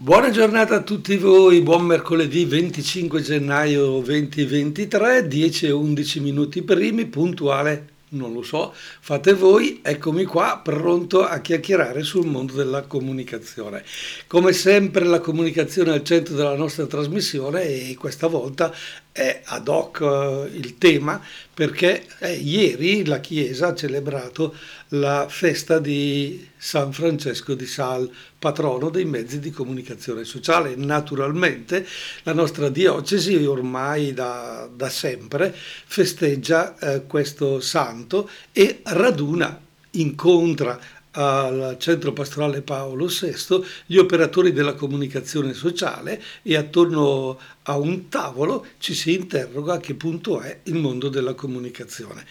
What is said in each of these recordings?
Buona giornata a tutti voi, buon mercoledì 25 gennaio 2023, 10 e 11 minuti primi, puntuale non lo so, fate voi, eccomi qua pronto a chiacchierare sul mondo della comunicazione. Come sempre la comunicazione è al centro della nostra trasmissione e questa volta è ad hoc eh, il tema perché eh, ieri la Chiesa ha celebrato la festa di San Francesco di Sal, patrono dei mezzi di comunicazione sociale. Naturalmente la nostra diocesi ormai da, da sempre festeggia eh, questo santo e raduna, incontra al centro pastorale Paolo VI gli operatori della comunicazione sociale e attorno a un tavolo ci si interroga a che punto è il mondo della comunicazione.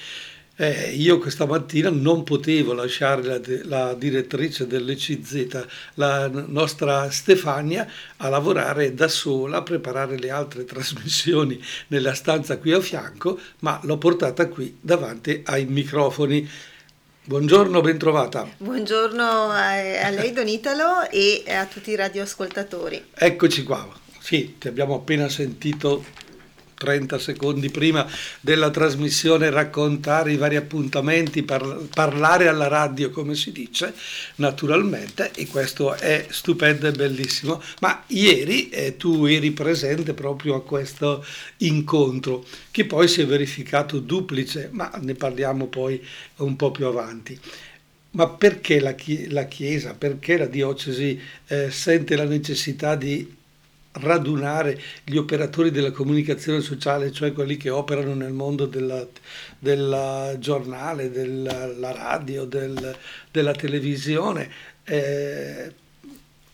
Eh, io questa mattina non potevo lasciare la, la, direttrice dell'ECZ, la nostra Stefania, a lavorare da sola, a preparare le altre trasmissioni nella stanza qui a fianco, ma l'ho portata qui davanti ai microfoni. Buongiorno, bentrovata. Buongiorno a, lei Don Italo e a tutti i radioascoltatori. Eccoci qua. Sì, ti abbiamo appena sentito 30 secondi prima della trasmissione raccontare i vari appuntamenti, par- parlare alla radio come si dice naturalmente e questo è stupendo e bellissimo. Ma ieri eh, tu eri presente proprio a questo incontro che poi si è verificato duplice, ma ne parliamo poi un po' più avanti. Ma perché la, Chiesa, perché la diocesi eh, sente la necessità di radunare gli operatori della comunicazione sociale, cioè quelli che operano nel mondo della giornale, della radio, del, della televisione, eh,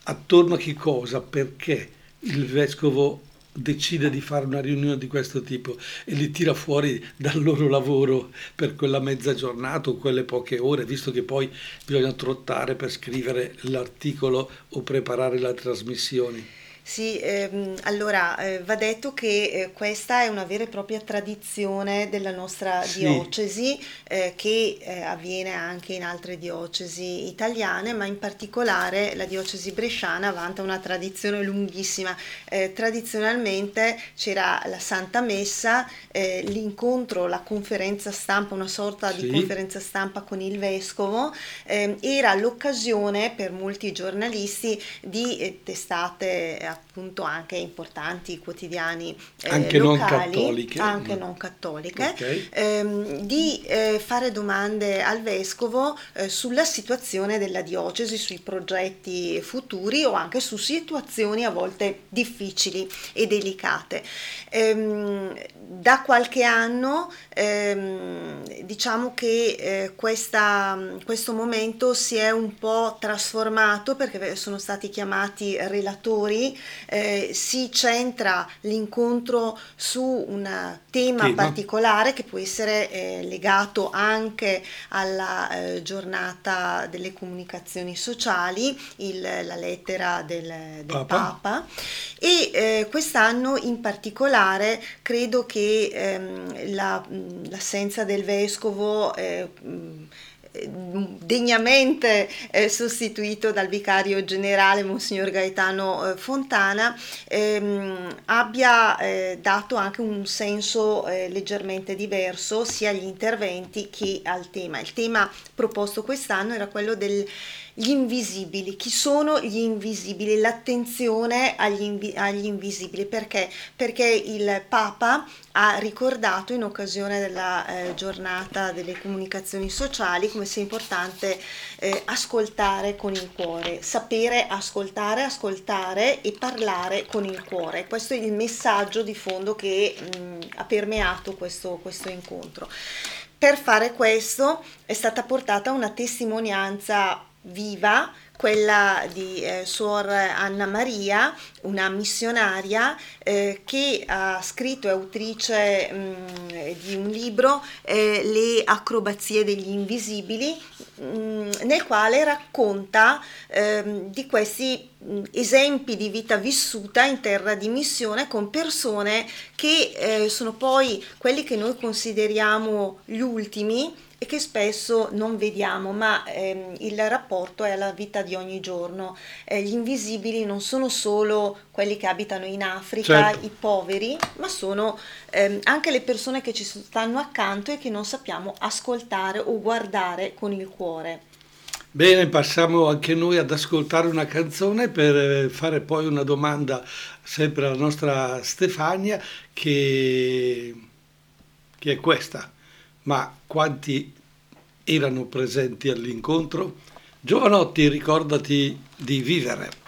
attorno a che cosa? Perché il vescovo decide di fare una riunione di questo tipo e li tira fuori dal loro lavoro per quella mezza giornata o quelle poche ore, visto che poi bisogna trottare per scrivere l'articolo o preparare le trasmissioni. Sì, ehm, allora eh, va detto che eh, questa è una vera e propria tradizione della nostra sì. diocesi eh, che eh, avviene anche in altre diocesi italiane, ma in particolare la diocesi bresciana vanta una tradizione lunghissima. Eh, tradizionalmente c'era la Santa Messa, eh, l'incontro, la conferenza stampa, una sorta sì. di conferenza stampa con il vescovo, ehm, era l'occasione per molti giornalisti di testate appunto anche importanti quotidiani eh, anche locali, non cattoliche, anche non cattoliche okay. ehm, di eh, fare domande al vescovo eh, sulla situazione della diocesi, sui progetti futuri o anche su situazioni a volte difficili e delicate. Ehm, da qualche anno ehm, diciamo che eh, questa, questo momento si è un po' trasformato perché sono stati chiamati relatori eh, si centra l'incontro su un tema sì, particolare che può essere eh, legato anche alla eh, giornata delle comunicazioni sociali, il, la lettera del, del Papa. Papa. e eh, quest'anno in particolare credo che ehm, la, l'assenza del vescovo eh, degnamente eh, sostituito dal vicario generale Monsignor Gaetano eh, Fontana, ehm, abbia eh, dato anche un senso eh, leggermente diverso sia agli interventi che al tema. Il tema proposto quest'anno era quello del gli invisibili. Chi sono gli invisibili? L'attenzione agli, invi- agli, invisibili. Perché? Perché il Papa ha ricordato in occasione della eh, giornata delle comunicazioni sociali come sia importante eh, ascoltare con il cuore, sapere ascoltare, ascoltare e parlare con il cuore. Questo è il messaggio di fondo che mh, ha permeato questo, questo incontro. Per fare questo è stata portata una testimonianza viva, quella di eh, Suor Anna Maria, una missionaria eh, che ha scritto, è autrice mh, mm, di un libro, eh, Le acrobazie degli invisibili, mm, nel quale racconta ehm, di questi mm, esempi di vita vissuta in terra di missione con persone che eh, sono poi quelli che noi consideriamo gli ultimi e che spesso non vediamo, ma ehm, il rapporto è la vita di ogni giorno. Eh, gli invisibili non sono solo quelli che abitano in Africa, certo. i poveri, ma sono ehm, anche le persone che ci stanno accanto e che non sappiamo ascoltare o guardare con il cuore. Bene, passiamo anche noi ad ascoltare una canzone per eh, fare poi una domanda sempre alla nostra Stefania che, che è questa ma quanti erano presenti all'incontro? Giovanotti, ricordati di vivere.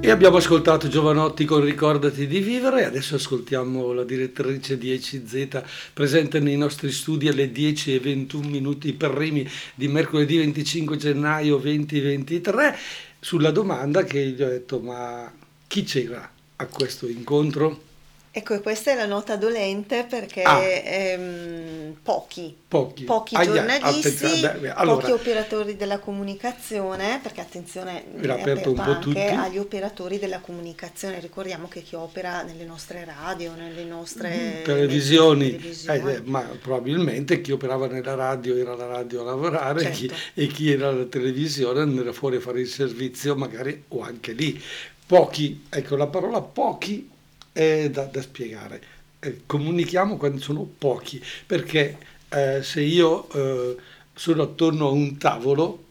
E abbiamo ascoltato Giovanotti con Ricordati di vivere, adesso ascoltiamo la direttrice di ECZ presente nei nostri studi alle 10 e 21 minuti primi di mercoledì 25 gennaio 2023 sulla domanda che gli ho detto ma chi c'era a questo incontro? Ecco, questa è la nota dolente perché ah. ehm, pochi, pochi, pochi ah, giornalisti, beh, allora, pochi operatori della comunicazione, perché attenzione è aperto, aperto anche agli operatori della comunicazione, ricordiamo che chi opera nelle nostre radio, nelle nostre televisioni, televisioni. Eh, ma probabilmente chi operava nella radio era la radio a lavorare certo. chi, e chi era alla televisione andava fuori a fare il servizio magari o anche lì. Pochi, ecco la parola pochi è da, da spiegare. Eh, comunichiamo quando sono pochi, perché eh, se io eh, sono attorno a un tavolo,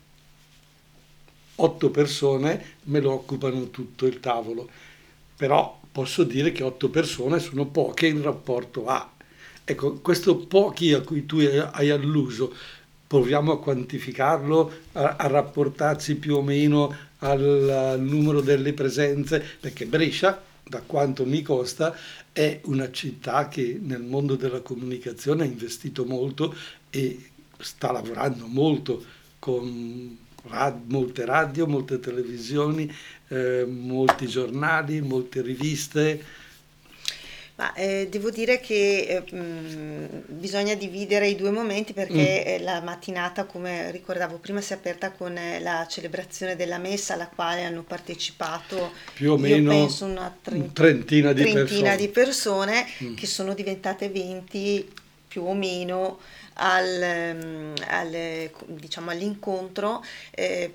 otto persone me lo occupano tutto il tavolo, però posso dire che otto persone sono poche in rapporto a. Ecco, questo pochi a cui tu hai alluso, proviamo a quantificarlo, a, a rapportarci più o meno al, al numero delle presenze, perché Brescia da quanto mi costa, è una città che nel mondo della comunicazione ha investito molto e sta lavorando molto con rad, molte radio, molte televisioni, eh, molti giornali, molte riviste ma eh, devo dire che eh, mh, bisogna dividere i due momenti perché mm. Eh, la mattinata, come ricordavo prima, si è aperta con eh, la celebrazione della messa alla quale hanno partecipato più o meno penso una trent- trentina di trentina persone, di persone mm. che sono diventate 20 più o meno al, ehm, al, diciamo, all'incontro, eh,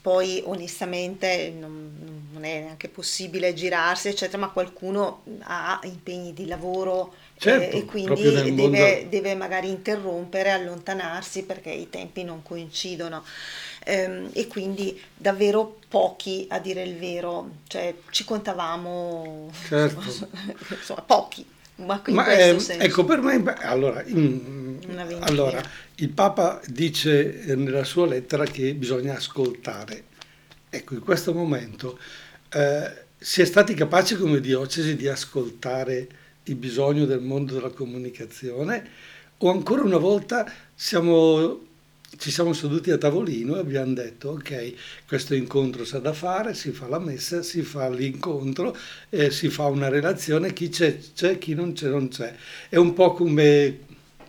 poi onestamente non, non, è neanche possibile girarsi, eccetera, ma qualcuno ha impegni di lavoro certo, eh, e quindi deve, mondo... deve, magari interrompere, allontanarsi perché i tempi non coincidono. Eh, e quindi davvero pochi a dire il vero, cioè ci contavamo certo. insomma, pochi. Ma, Ma eh, ecco, per me, allora, in, allora, il Papa dice eh, nella sua lettera che bisogna ascoltare. Ecco, in questo momento eh, si è stati capaci come diocesi di ascoltare il bisogno del mondo della comunicazione o ancora una volta siamo ci siamo seduti a tavolino e abbiamo detto ok, questo incontro s'ha da fare, si fa la messa, si fa l'incontro, eh, si fa una relazione, chi c'è c'è, chi non c'è non c'è. È un po' come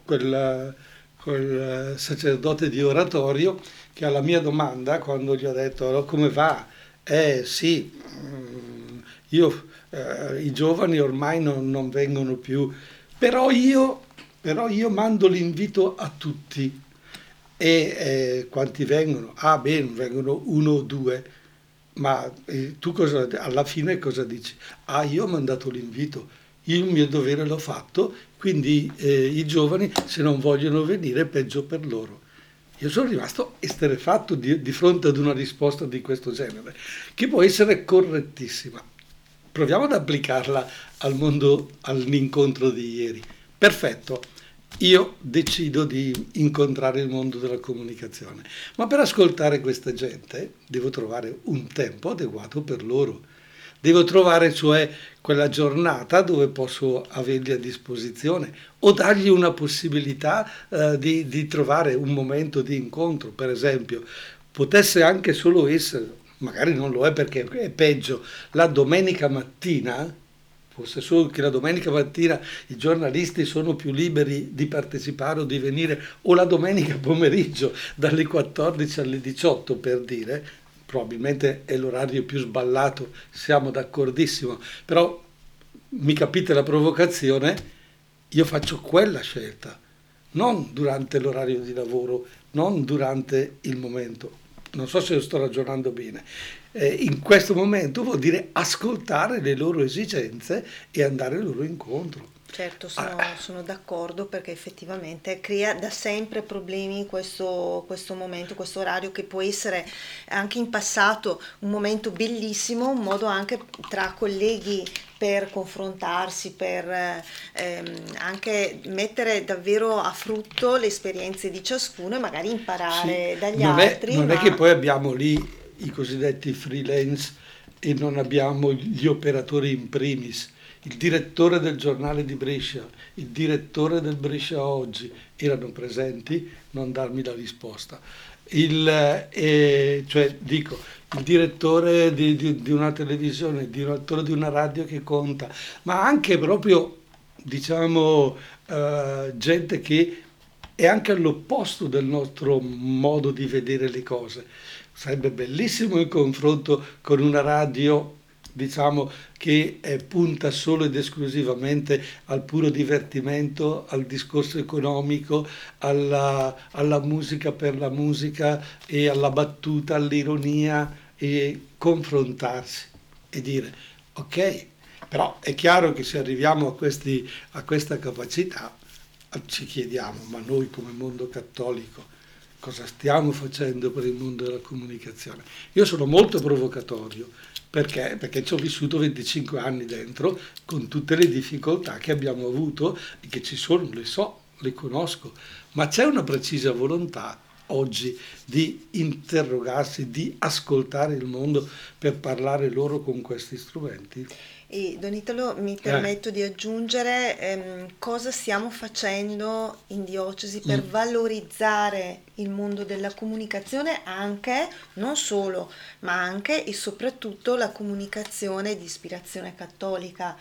quel, quel sacerdote di oratorio che alla mia domanda, quando gli ho detto allora, come va, eh sì, mm, io, eh, i giovani ormai non, non vengono più, però io, però io mando l'invito a tutti e eh, quanti vengono? Ah, bene, vengono uno o due, ma eh, tu cosa, alla fine cosa dici? Ah, io ho mandato l'invito, il mio dovere l'ho fatto, quindi eh, i giovani se non vogliono venire peggio per loro. Io sono rimasto esterefatto di, di fronte ad una risposta di questo genere, che può essere correttissima. Proviamo ad applicarla al mondo, all'incontro di ieri. Perfetto io decido di incontrare il mondo della comunicazione. Ma per ascoltare questa gente devo trovare un tempo adeguato per loro. Devo trovare cioè quella giornata dove posso averli a disposizione o dargli una possibilità eh, di, di trovare un momento di incontro. Per esempio, potesse anche solo essere, magari non lo è perché è peggio, la domenica mattina fosse solo che la domenica mattina i giornalisti sono più liberi di partecipare o di venire, o la domenica pomeriggio dalle 14 alle 18 per dire, probabilmente è l'orario più sballato, siamo d'accordissimo, però mi capite la provocazione, io faccio quella scelta, non durante l'orario di lavoro, non durante il momento. Non so se sto ragionando bene eh, in questo momento vuol dire ascoltare le loro esigenze e andare loro incontro. Certo, sono, ah. sono, d'accordo perché effettivamente crea da sempre problemi questo, questo momento, questo orario che può essere anche in passato un momento bellissimo, un modo anche tra colleghi per confrontarsi, per ehm, anche mettere davvero a frutto le esperienze di ciascuno e magari imparare sì, dagli non altri. È, non ma... è che poi abbiamo lì i cosiddetti freelance e non abbiamo gli operatori in primis. Il direttore del giornale di Brescia, il direttore del Brescia Oggi erano presenti, non darmi la risposta. Il, eh, cioè, dico, il direttore di, di, di, una televisione, il direttore di una radio che conta, ma anche proprio, diciamo, eh, gente che è anche all'opposto del nostro modo di vedere le cose. Sarebbe bellissimo il confronto con una radio diciamo che punta solo ed esclusivamente al puro divertimento, al discorso economico, alla, alla musica per la musica e alla battuta, all'ironia e confrontarsi e dire ok, però è chiaro che se arriviamo a, questi, a questa capacità ci chiediamo, ma noi come mondo cattolico cosa stiamo facendo per il mondo della comunicazione. Io sono molto provocatorio perché? Perché ci ho vissuto 25 anni dentro con tutte le difficoltà che abbiamo avuto e che ci sono, le so, le conosco, ma c'è una precisa volontà oggi di interrogarsi, di ascoltare il mondo per parlare loro con questi strumenti? E Don Italo, mi eh. permetto eh. di aggiungere ehm, cosa stiamo facendo in diocesi per mm. valorizzare il mondo della comunicazione anche, non solo, ma anche e soprattutto la comunicazione di ispirazione cattolica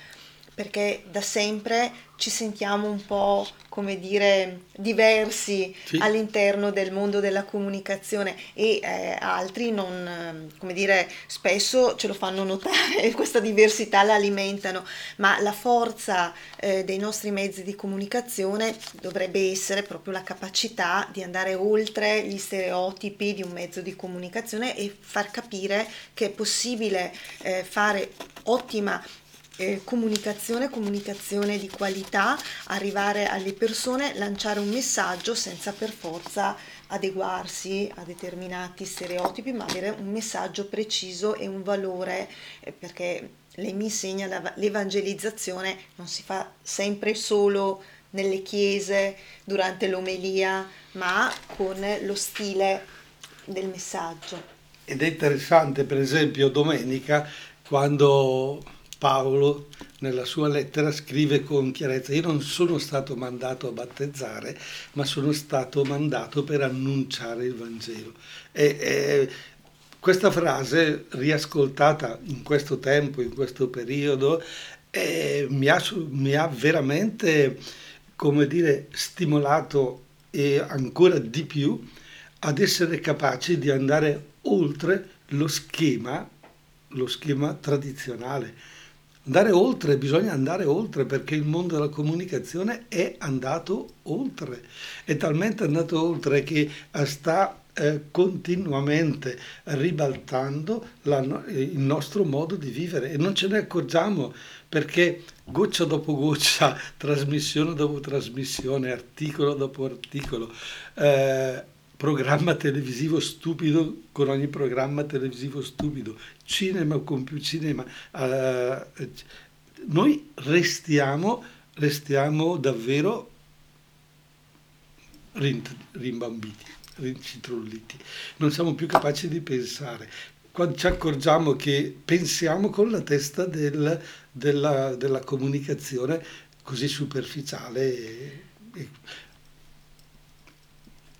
perché da sempre ci sentiamo un po', come dire, diversi sì. all'interno del mondo della comunicazione e eh, altri non, come dire, spesso ce lo fanno notare, questa diversità la alimentano, ma la forza eh, dei nostri mezzi di comunicazione dovrebbe essere proprio la capacità di andare oltre gli stereotipi di un mezzo di comunicazione e far capire che è possibile eh, fare ottima eh, comunicazione, comunicazione di qualità, arrivare alle persone, lanciare un messaggio senza per forza adeguarsi a determinati stereotipi, ma avere un messaggio preciso e un valore, eh, perché lei mi insegna la, l'evangelizzazione non si fa sempre solo nelle chiese durante l'omelia, ma con lo stile del messaggio. Ed è interessante, per esempio, domenica, quando Paolo nella sua lettera scrive con chiarezza, io non sono stato mandato a battezzare, ma sono stato mandato per annunciare il Vangelo. E, e, questa frase, riascoltata in questo tempo, in questo periodo, eh, mi, ha, mi ha veramente, come dire, stimolato e ancora di più ad essere capaci di andare oltre lo schema, lo schema tradizionale andare oltre, bisogna andare oltre perché il mondo della comunicazione è andato oltre, è talmente andato oltre che sta eh, continuamente ribaltando la, il nostro modo di vivere. E non ce ne accorgiamo perché goccia dopo goccia, trasmissione dopo trasmissione, articolo dopo articolo, eh, programma televisivo stupido con ogni programma televisivo stupido, cinema con più cinema. Uh, noi restiamo, restiamo davvero rimbambiti, rincitrulliti, non siamo più capaci di pensare. Quando ci accorgiamo che pensiamo con la testa del, della, della, comunicazione così superficiale e, e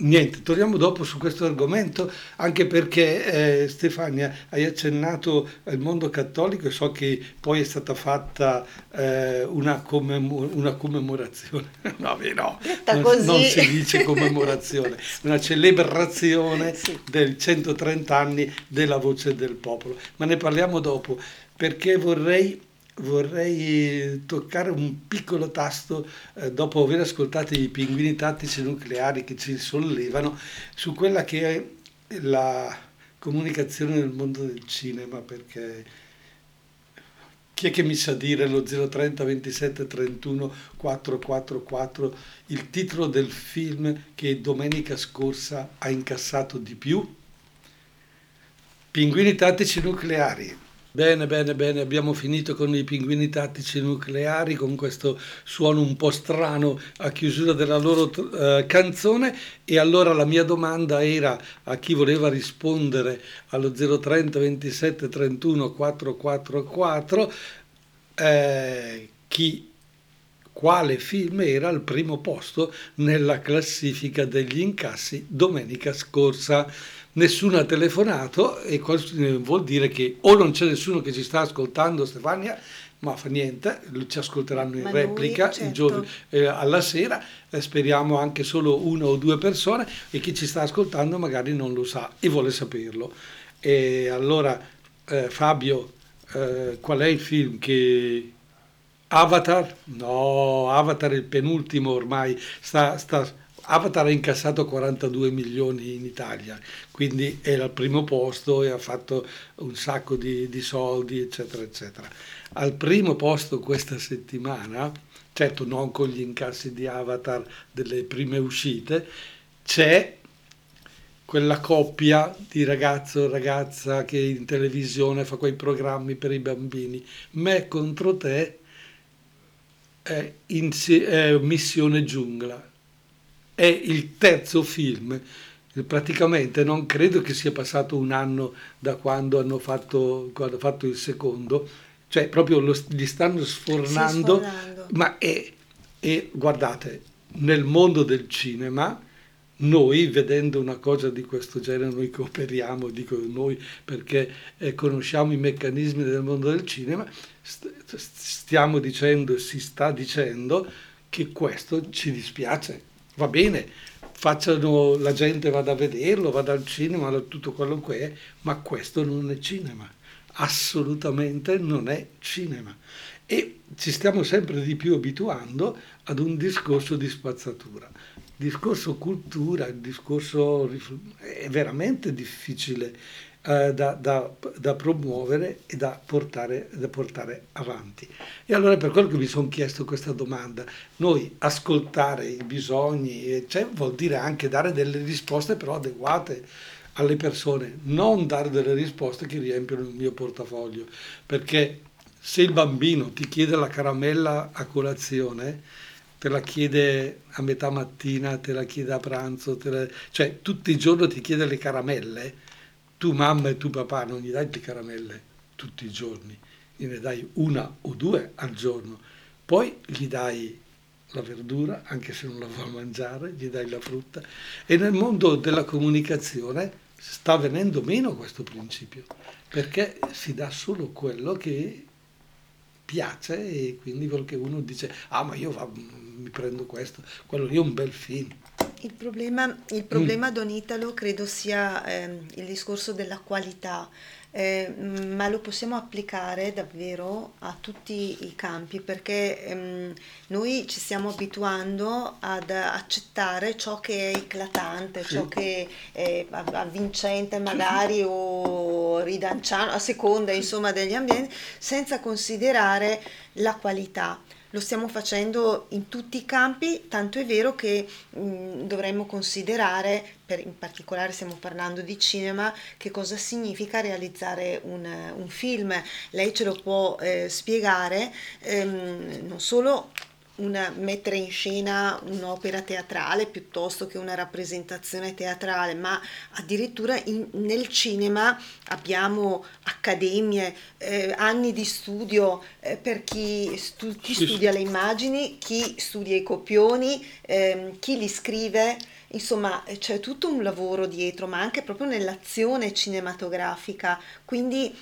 Niente, torniamo dopo su questo argomento, anche perché eh, Stefania hai accennato al mondo cattolico e so che poi è stata fatta eh, una, commemor- una, commemorazione, no, no. Non, non, si dice commemorazione, una celebrazione sì. del 130 anni della voce del popolo, ma ne parliamo dopo perché vorrei vorrei toccare un piccolo tasto eh, dopo aver ascoltato i pinguini tattici nucleari che ci sollevano su quella che è la comunicazione nel mondo del cinema perché chi è che mi sa dire lo 030 27 31 444 il titolo del film che domenica scorsa ha incassato di più? Pinguini tattici nucleari Bene, bene, bene, abbiamo finito con i pinguini tattici nucleari, con questo suono un po' strano a chiusura della loro uh, canzone. E allora la mia domanda era a chi voleva rispondere allo 030 27 31 444 eh, chi quale film era al primo posto nella classifica degli incassi domenica scorsa nessuno ha telefonato e questo vuol dire che o non c'è nessuno che ci sta ascoltando Stefania, ma fa niente, ci ascolteranno in ma replica noi, certo. giorno, eh, alla sera, eh, speriamo anche solo una o due persone e chi ci sta ascoltando magari non lo sa e vuole saperlo. E allora eh, Fabio, eh, qual è il film che... Avatar? No, Avatar è il penultimo ormai, sta, sta Avatar ha incassato 42 milioni in Italia, quindi era al primo posto e ha fatto un sacco di, di soldi, eccetera, eccetera. Al primo posto questa settimana, certo non con gli incassi di Avatar delle prime uscite, c'è quella coppia di ragazzo e ragazza che in televisione fa quei programmi per i bambini, me contro te, è, in, è Missione Giungla. È il terzo film. Praticamente non credo che sia passato un anno da quando hanno fatto, quando hanno fatto il secondo, cioè proprio lo, li stanno sfornando, ma è, è, guardate, nel mondo del cinema, noi vedendo una cosa di questo genere, noi cooperiamo, dico noi perché eh, conosciamo i meccanismi del mondo del cinema, st- stiamo dicendo, si sta dicendo che questo ci dispiace, va bene, facciano, la gente vada a vederlo, vada al cinema, tutto quello che è, ma questo non è cinema, assolutamente non è cinema. E ci stiamo sempre di più abituando ad un discorso di spazzatura. Discorso cultura, il discorso è veramente difficile eh, da, da, da, promuovere e da portare, da portare avanti. E allora per quello che mi sono chiesto questa domanda. Noi ascoltare i bisogni cioè, vuol dire anche dare delle risposte però adeguate alle persone, non dare delle risposte che riempiono il mio portafoglio, perché se il bambino ti chiede la caramella a colazione, te la chiede a metà mattina, te la chiede a pranzo, la... cioè tutti i giorni ti chiede le caramelle, tu mamma e tu papà non gli dai le caramelle tutti i giorni, gliene dai una o due al giorno, poi gli dai la verdura, anche se non la vuole mangiare, gli dai la frutta. E nel mondo della comunicazione sta venendo meno questo principio, perché si dà solo quello che piace e quindi qualche uno dice, ah ma io va, mi prendo questo, quello lì è un bel film. Il problema, il problema mm. Don Italo credo sia eh, il discorso della qualità, eh, ma lo possiamo applicare davvero a tutti i campi perché ehm, noi ci stiamo abituando ad accettare ciò che è eclatante, sì. ciò che è avvincente magari o ridanciano, a seconda insomma degli ambienti, senza considerare la qualità lo stiamo facendo in tutti i campi, tanto è vero che mh, dovremmo considerare, per, in particolare stiamo parlando di cinema, che cosa significa realizzare un, un film. Lei ce lo può eh, spiegare ehm, non solo una, mettere in scena un'opera teatrale piuttosto che una rappresentazione teatrale, ma addirittura in, nel cinema abbiamo accademie, eh, anni di studio eh, per chi, stu- chi, studia le immagini, chi studia i copioni, eh, chi li scrive Insomma, c'è tutto un lavoro dietro, ma anche proprio nell'azione cinematografica. Quindi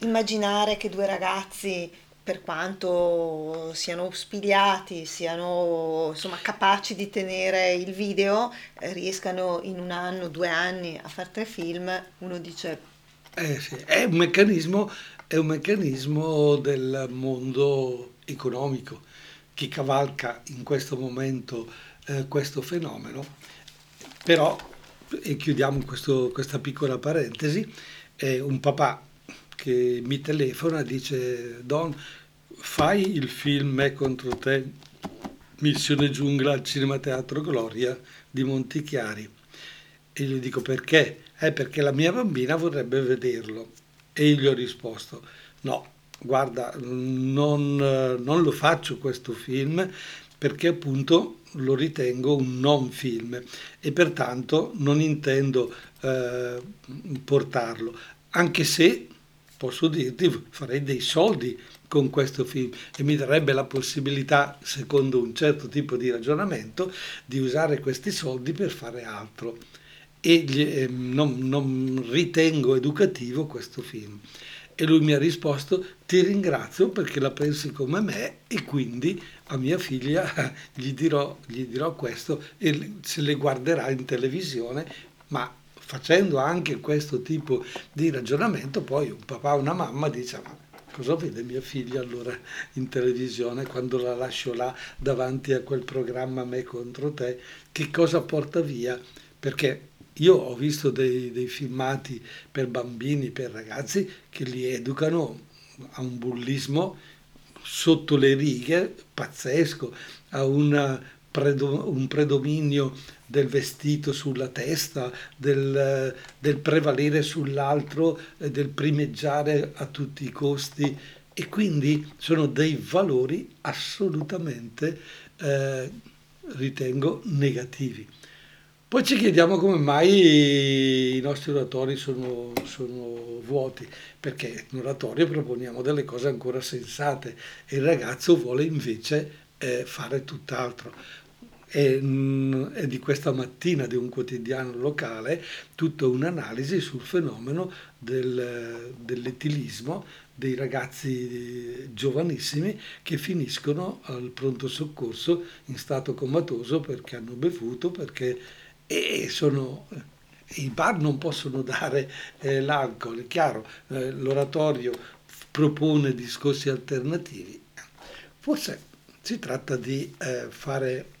immaginare che due ragazzi, per quanto siano spigliati, siano insomma capaci di tenere il video, eh, riescano in un anno, due anni a fare tre film, uno dice... Eh sì, è un meccanismo, è un meccanismo del mondo economico che cavalca in questo momento eh, questo fenomeno, però, e chiudiamo questo, questa piccola parentesi, è un papà che mi telefona e dice Don, fai il film Me contro te, Missione Giungla al Cinema Teatro Gloria di Montichiari. E gli dico perché? Eh, perché la mia bambina vorrebbe vederlo. E io gli ho risposto, no, guarda, non, non lo faccio questo film perché appunto lo ritengo un non film e pertanto non intendo eh, portarlo, anche se posso dirti farei dei soldi con questo film e mi darebbe la possibilità, secondo un certo tipo di ragionamento, di usare questi soldi per fare altro. E gli, eh, non, non ritengo educativo questo film. E lui mi ha risposto, ti ringrazio perché la pensi come me e quindi a mia figlia gli dirò, gli dirò questo e se le guarderà in televisione, ma facendo anche questo tipo di ragionamento, poi un papà o una mamma dice ma cosa vede mia figlia allora in televisione quando la lascio là davanti a quel programma me contro te, che cosa porta via? Perché io ho visto dei, dei filmati per bambini, per ragazzi, che li educano a un bullismo sotto le righe pazzesco, a una, un predominio del vestito sulla testa, del, del prevalere sull'altro, del primeggiare a tutti i costi e quindi sono dei valori assolutamente, eh, ritengo, negativi. Poi ci chiediamo come mai i nostri oratori sono, sono, vuoti, perché in oratorio proponiamo delle cose ancora sensate e il ragazzo vuole invece eh, fare tutt'altro. È, è, di questa mattina di un quotidiano locale tutta un'analisi sul fenomeno del, dell'etilismo dei ragazzi giovanissimi che finiscono al pronto soccorso in stato comatoso perché hanno bevuto, perché e sono, i bar non possono dare eh, l'alcol, è chiaro, eh, l'oratorio propone discorsi alternativi, forse si tratta di eh, fare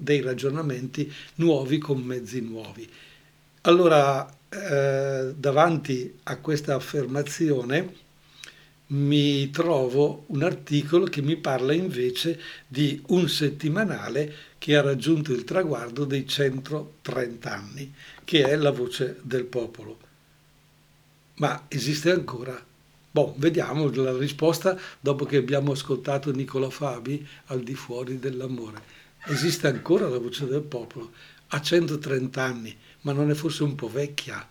dei ragionamenti nuovi con mezzi nuovi. Allora, eh, davanti a questa affermazione, mi trovo un articolo che mi parla invece di un settimanale che ha raggiunto il traguardo dei 130 anni, che è la voce del popolo. Ma esiste ancora? Boh, vediamo la risposta dopo che abbiamo ascoltato Nicola Fabi al di fuori dell'amore. Esiste ancora la voce del popolo? Ha 130 anni, ma non è forse un po' vecchia?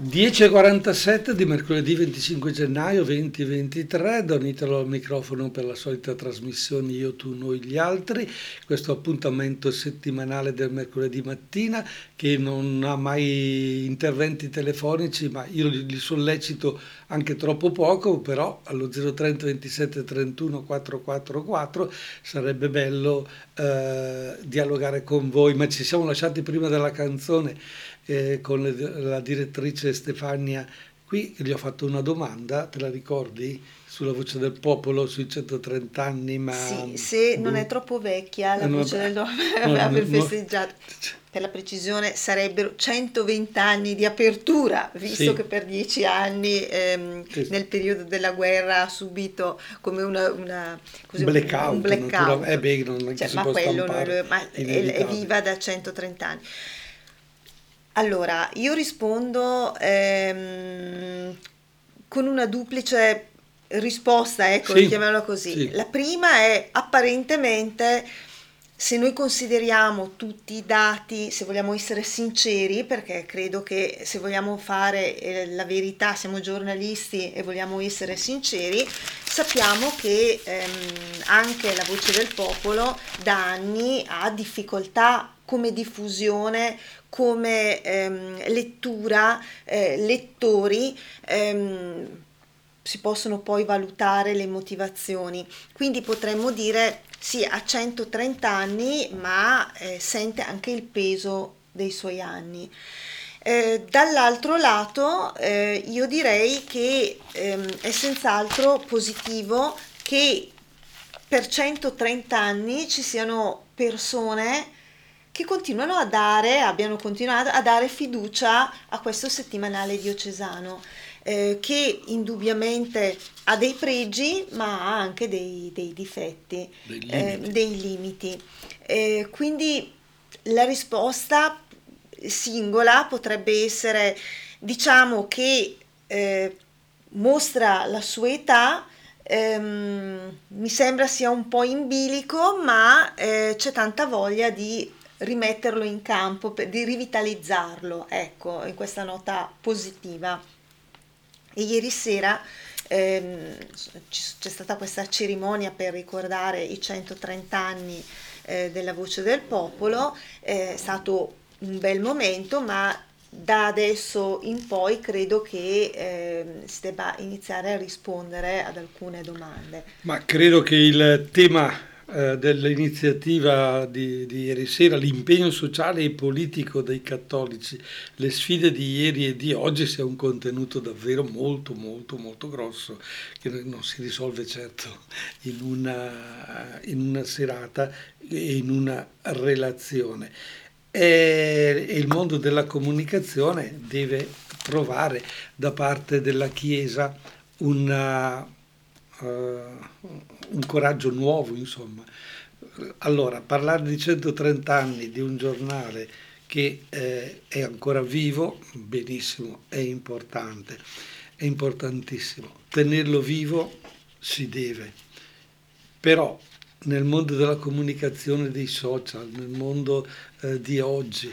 10.47 di mercoledì 25 gennaio 2023, Don Italo al microfono per la solita trasmissione Io, tu, noi, gli altri, questo appuntamento settimanale del mercoledì mattina che non ha mai interventi telefonici, ma io li, sollecito anche troppo poco, però allo 030 27 31 444 sarebbe bello eh, dialogare con voi, ma ci siamo lasciati prima della canzone eh, con la direttrice Stefania qui gli ho fatto una domanda, te la ricordi? Sulla voce del popolo sui 130 anni, ma... Sì, se non è troppo vecchia la non, voce del popolo aver festeggiato. Per la precisione sarebbero 120 anni di apertura, visto sì. che per dieci anni ehm, sì. nel periodo della guerra ha subito come una, una così, blackout, un blackout. Eh beh, non cioè, ma quello non, è, è viva da 130 anni. Allora, io rispondo ehm, con una duplice risposta, ecco, sì, chiamiamola così. Sì. La prima è apparentemente se noi consideriamo tutti i dati, se vogliamo essere sinceri, perché credo che se vogliamo fare eh, la verità, siamo giornalisti e vogliamo essere sinceri, sappiamo che ehm, anche la voce del popolo da anni ha difficoltà come diffusione, come ehm, lettura, eh, lettori. Ehm, si possono poi valutare le motivazioni. Quindi potremmo dire sì, ha 130 anni, ma eh, sente anche il peso dei suoi anni. Eh, dall'altro lato, eh, io direi che ehm, è senz'altro positivo che per 130 anni ci siano persone che continuano a dare, abbiano continuato a dare fiducia a questo settimanale diocesano eh, che indubbiamente ha dei pregi ma ha anche dei, dei difetti, dei eh, limiti. Eh, dei limiti. Eh, quindi la risposta singola potrebbe essere, diciamo che eh, mostra la sua età, ehm, mi sembra sia un po' in bilico, ma eh, c'è tanta voglia di rimetterlo in campo, per, di rivitalizzarlo, ecco, in questa nota positiva. E ieri sera ehm, c'è stata questa cerimonia per ricordare i 130 anni eh, della voce del popolo, è stato un bel momento, ma da adesso in poi credo che eh, si debba iniziare a rispondere ad alcune domande. Ma credo che il tema eh, dell'iniziativa di, di, ieri sera, l'impegno sociale e politico dei cattolici, le sfide di ieri e di oggi sia un contenuto davvero molto molto molto grosso che non si risolve certo in una, in una serata e in una relazione. E il mondo della comunicazione deve trovare da parte della Chiesa una uh, un coraggio nuovo, insomma. Allora, parlare di 130 anni di un giornale che eh, è ancora vivo, benissimo, è importante, è importantissimo. Tenerlo vivo si deve, però nel mondo della comunicazione dei social, nel mondo eh, di oggi,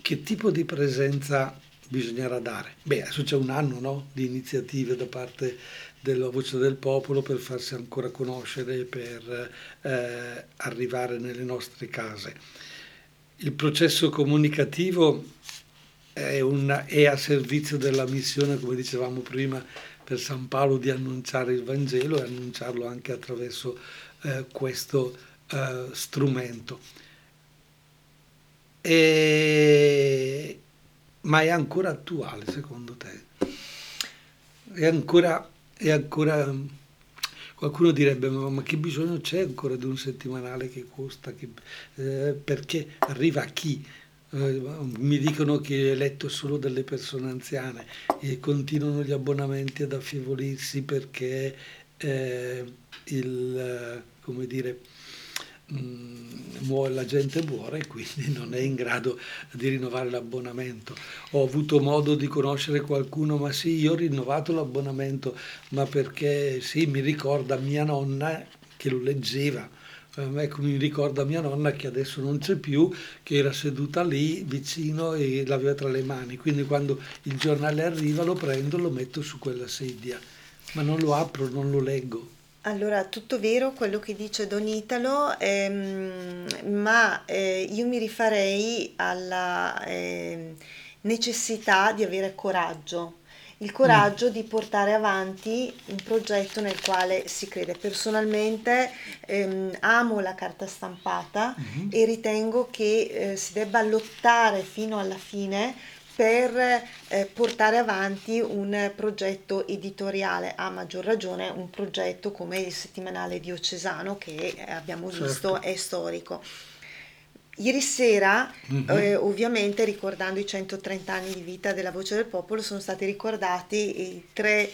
che tipo di presenza bisognerà dare? Beh, adesso c'è un anno no? di iniziative da parte della voce del popolo per farsi ancora conoscere per eh, arrivare nelle nostre case. Il processo comunicativo è, una, è, a servizio della missione, come dicevamo prima, per San Paolo di annunciare il Vangelo e annunciarlo anche attraverso eh, questo eh, strumento. E... Ma è ancora attuale secondo te? È ancora e ancora qualcuno direbbe ma, ma, che bisogno c'è ancora di un settimanale che costa? Che, eh, perché arriva a chi? Eh, mi dicono che è letto solo dalle persone anziane e continuano gli abbonamenti ad affievolirsi perché eh, il come dire Mm, la gente muore e quindi non è in grado di rinnovare l'abbonamento. Ho avuto modo di conoscere qualcuno, ma sì, io ho rinnovato l'abbonamento, ma perché sì, mi ricorda mia nonna che lo leggeva. Ecco, mi ricorda mia nonna che adesso non c'è più, che era seduta lì vicino e l'aveva tra le mani. Quindi quando il giornale arriva lo prendo, lo metto su quella sedia, ma non lo apro, non lo leggo. Allora, tutto vero quello che dice Don Italo, ehm, ma eh, io mi rifarei alla eh, necessità di avere coraggio, il coraggio mm. di portare avanti un progetto nel quale si crede. Personalmente ehm, amo la carta stampata mm-hmm. e ritengo che eh, si debba lottare fino alla fine per eh, portare avanti un progetto editoriale, a maggior ragione un progetto come il settimanale diocesano che eh, abbiamo certo. visto è storico. Ieri sera, mm-hmm. eh, ovviamente ricordando i 130 anni di vita della Voce del Popolo, sono stati ricordati i tre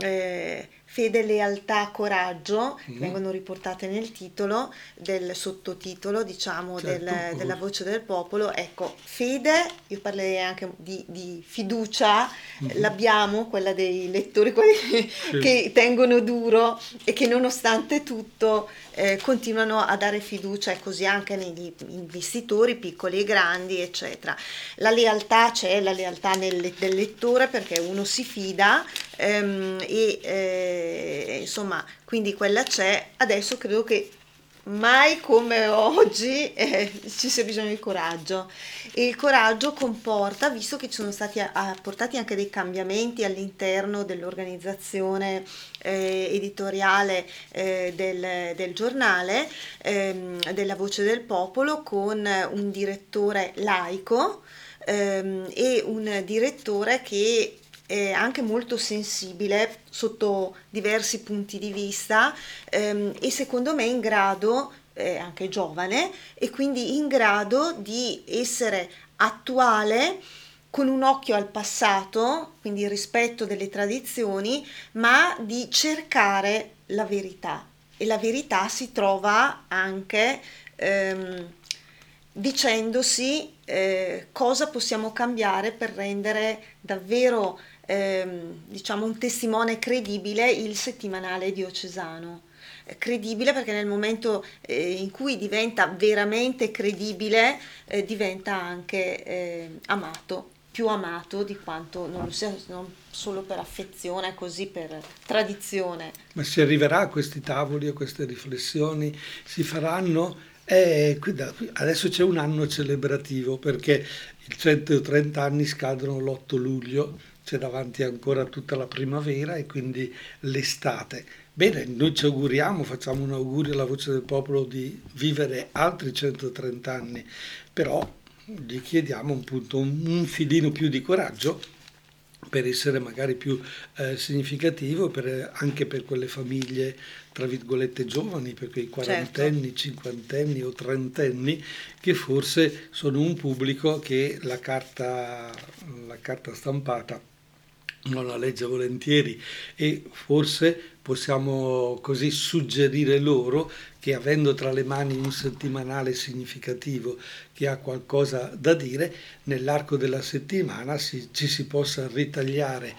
eh, fede, lealtà, coraggio, mm. vengono riportate nel titolo, del sottotitolo, diciamo, certo, del, della voce del popolo. Ecco, fede, io parlerei anche di, di fiducia, mm. l'abbiamo, quella dei lettori, quelli sì. che tengono duro e che nonostante tutto eh, continuano a dare fiducia e così anche negli investitori piccoli e grandi, eccetera. La lealtà c'è, la lealtà nel, del lettore perché uno si fida ehm, e eh, insomma quindi quella c'è. Adesso credo che mai come oggi eh, ci sia bisogno di coraggio e il coraggio comporta, visto che ci sono stati apportati anche dei cambiamenti all'interno dell'organizzazione eh, editoriale eh, del, del, giornale, ehm, della Voce del Popolo, con un direttore laico ehm, e un direttore che è anche molto sensibile sotto diversi punti di vista ehm, e secondo me in grado, eh, anche giovane, e quindi in grado di essere attuale con un occhio al passato, quindi il rispetto delle tradizioni, ma di cercare la verità. E la verità si trova anche ehm, dicendosi eh, cosa possiamo cambiare per rendere davvero ehm, diciamo un testimone credibile il settimanale diocesano. Credibile perché nel momento eh, in cui diventa veramente credibile eh, diventa anche eh, amato, più amato di quanto non sia non solo per affezione, così per tradizione. Ma si arriverà a questi tavoli, a queste riflessioni, si faranno eh, adesso c'è un anno celebrativo perché i 130 anni scadono l'8 luglio c'è davanti ancora tutta la primavera e quindi l'estate. Bene, noi ci auguriamo, facciamo un augurio alla voce del popolo di vivere altri 130 anni, però gli chiediamo un, un filino più di coraggio per essere magari più eh, significativo per, anche per quelle famiglie tra virgolette giovani, per quei certo. quarantenni, certo. cinquantenni o trentenni che forse sono un pubblico che la carta, la carta stampata non la legge volentieri e forse possiamo così suggerire loro che avendo tra le mani un settimanale significativo che ha qualcosa da dire, nell'arco della settimana si, ci si possa ritagliare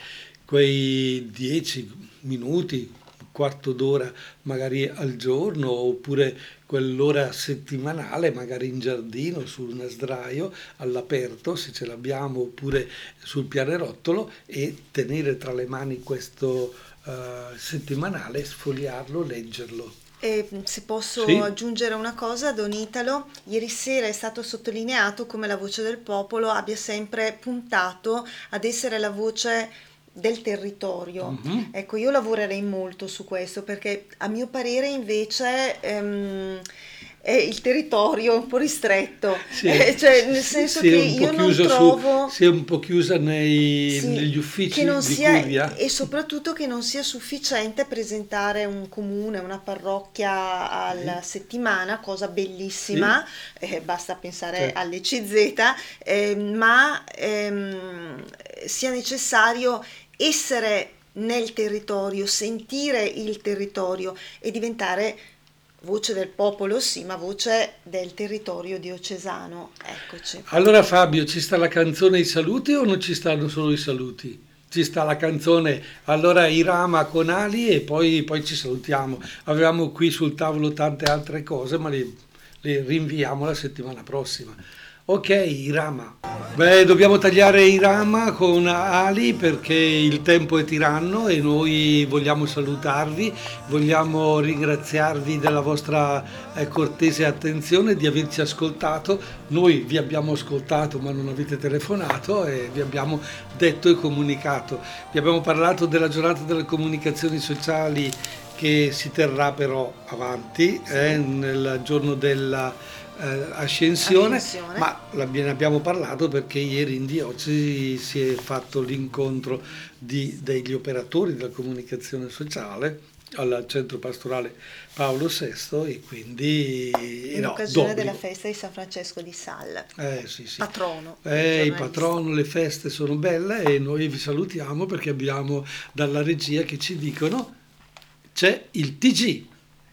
quei dieci minuti, quarto d'ora magari al giorno oppure quell'ora settimanale magari in giardino su un sdraio all'aperto se ce l'abbiamo oppure sul pianerottolo e tenere tra le mani questo uh, settimanale, sfogliarlo, leggerlo. E se posso sì. aggiungere una cosa, Don Italo, ieri sera è stato sottolineato come la voce del popolo abbia sempre puntato ad essere la voce del territorio. Mm-hmm. Ecco, io lavorerei molto su questo perché a mio parere invece ehm, è il territorio un po' ristretto, sì. eh, cioè nel senso che io non trovo... Su, si è un po' chiusa nei, sì, negli uffici che sia, curia. E soprattutto che non sia sufficiente presentare un comune, una parrocchia alla sì. settimana, cosa bellissima, eh, basta pensare certo. alle CZ, eh, ma ehm, sia necessario essere nel territorio, sentire il territorio e diventare voce del popolo, sì, ma voce del territorio diocesano. Eccoci. Allora Fabio, ci sta la canzone I saluti o non ci stanno solo i saluti? Ci sta la canzone allora Irama con Ali e poi, poi ci salutiamo. Avevamo qui sul tavolo tante altre cose, ma le, le rinviamo la settimana prossima. Ok, Irama. Beh, dobbiamo tagliare Irama con Ali perché il tempo è tiranno e noi vogliamo salutarvi, vogliamo ringraziarvi della vostra eh, cortese attenzione, di averci ascoltato. Noi vi abbiamo ascoltato ma non avete telefonato e vi abbiamo detto e comunicato. Vi abbiamo parlato della giornata delle comunicazioni sociali che si terrà però avanti eh, nel giorno della eh, ascensione, ascensione, ma ne abbiamo parlato perché ieri in diocesi si è fatto l'incontro di, degli operatori della comunicazione sociale al centro pastorale Paolo VI e quindi in no, occasione della festa di San Francesco di Sal. Eh, sì, sì. patrono eh, il patrono le feste sono belle e noi vi salutiamo perché abbiamo dalla regia che ci dicono c'è il TG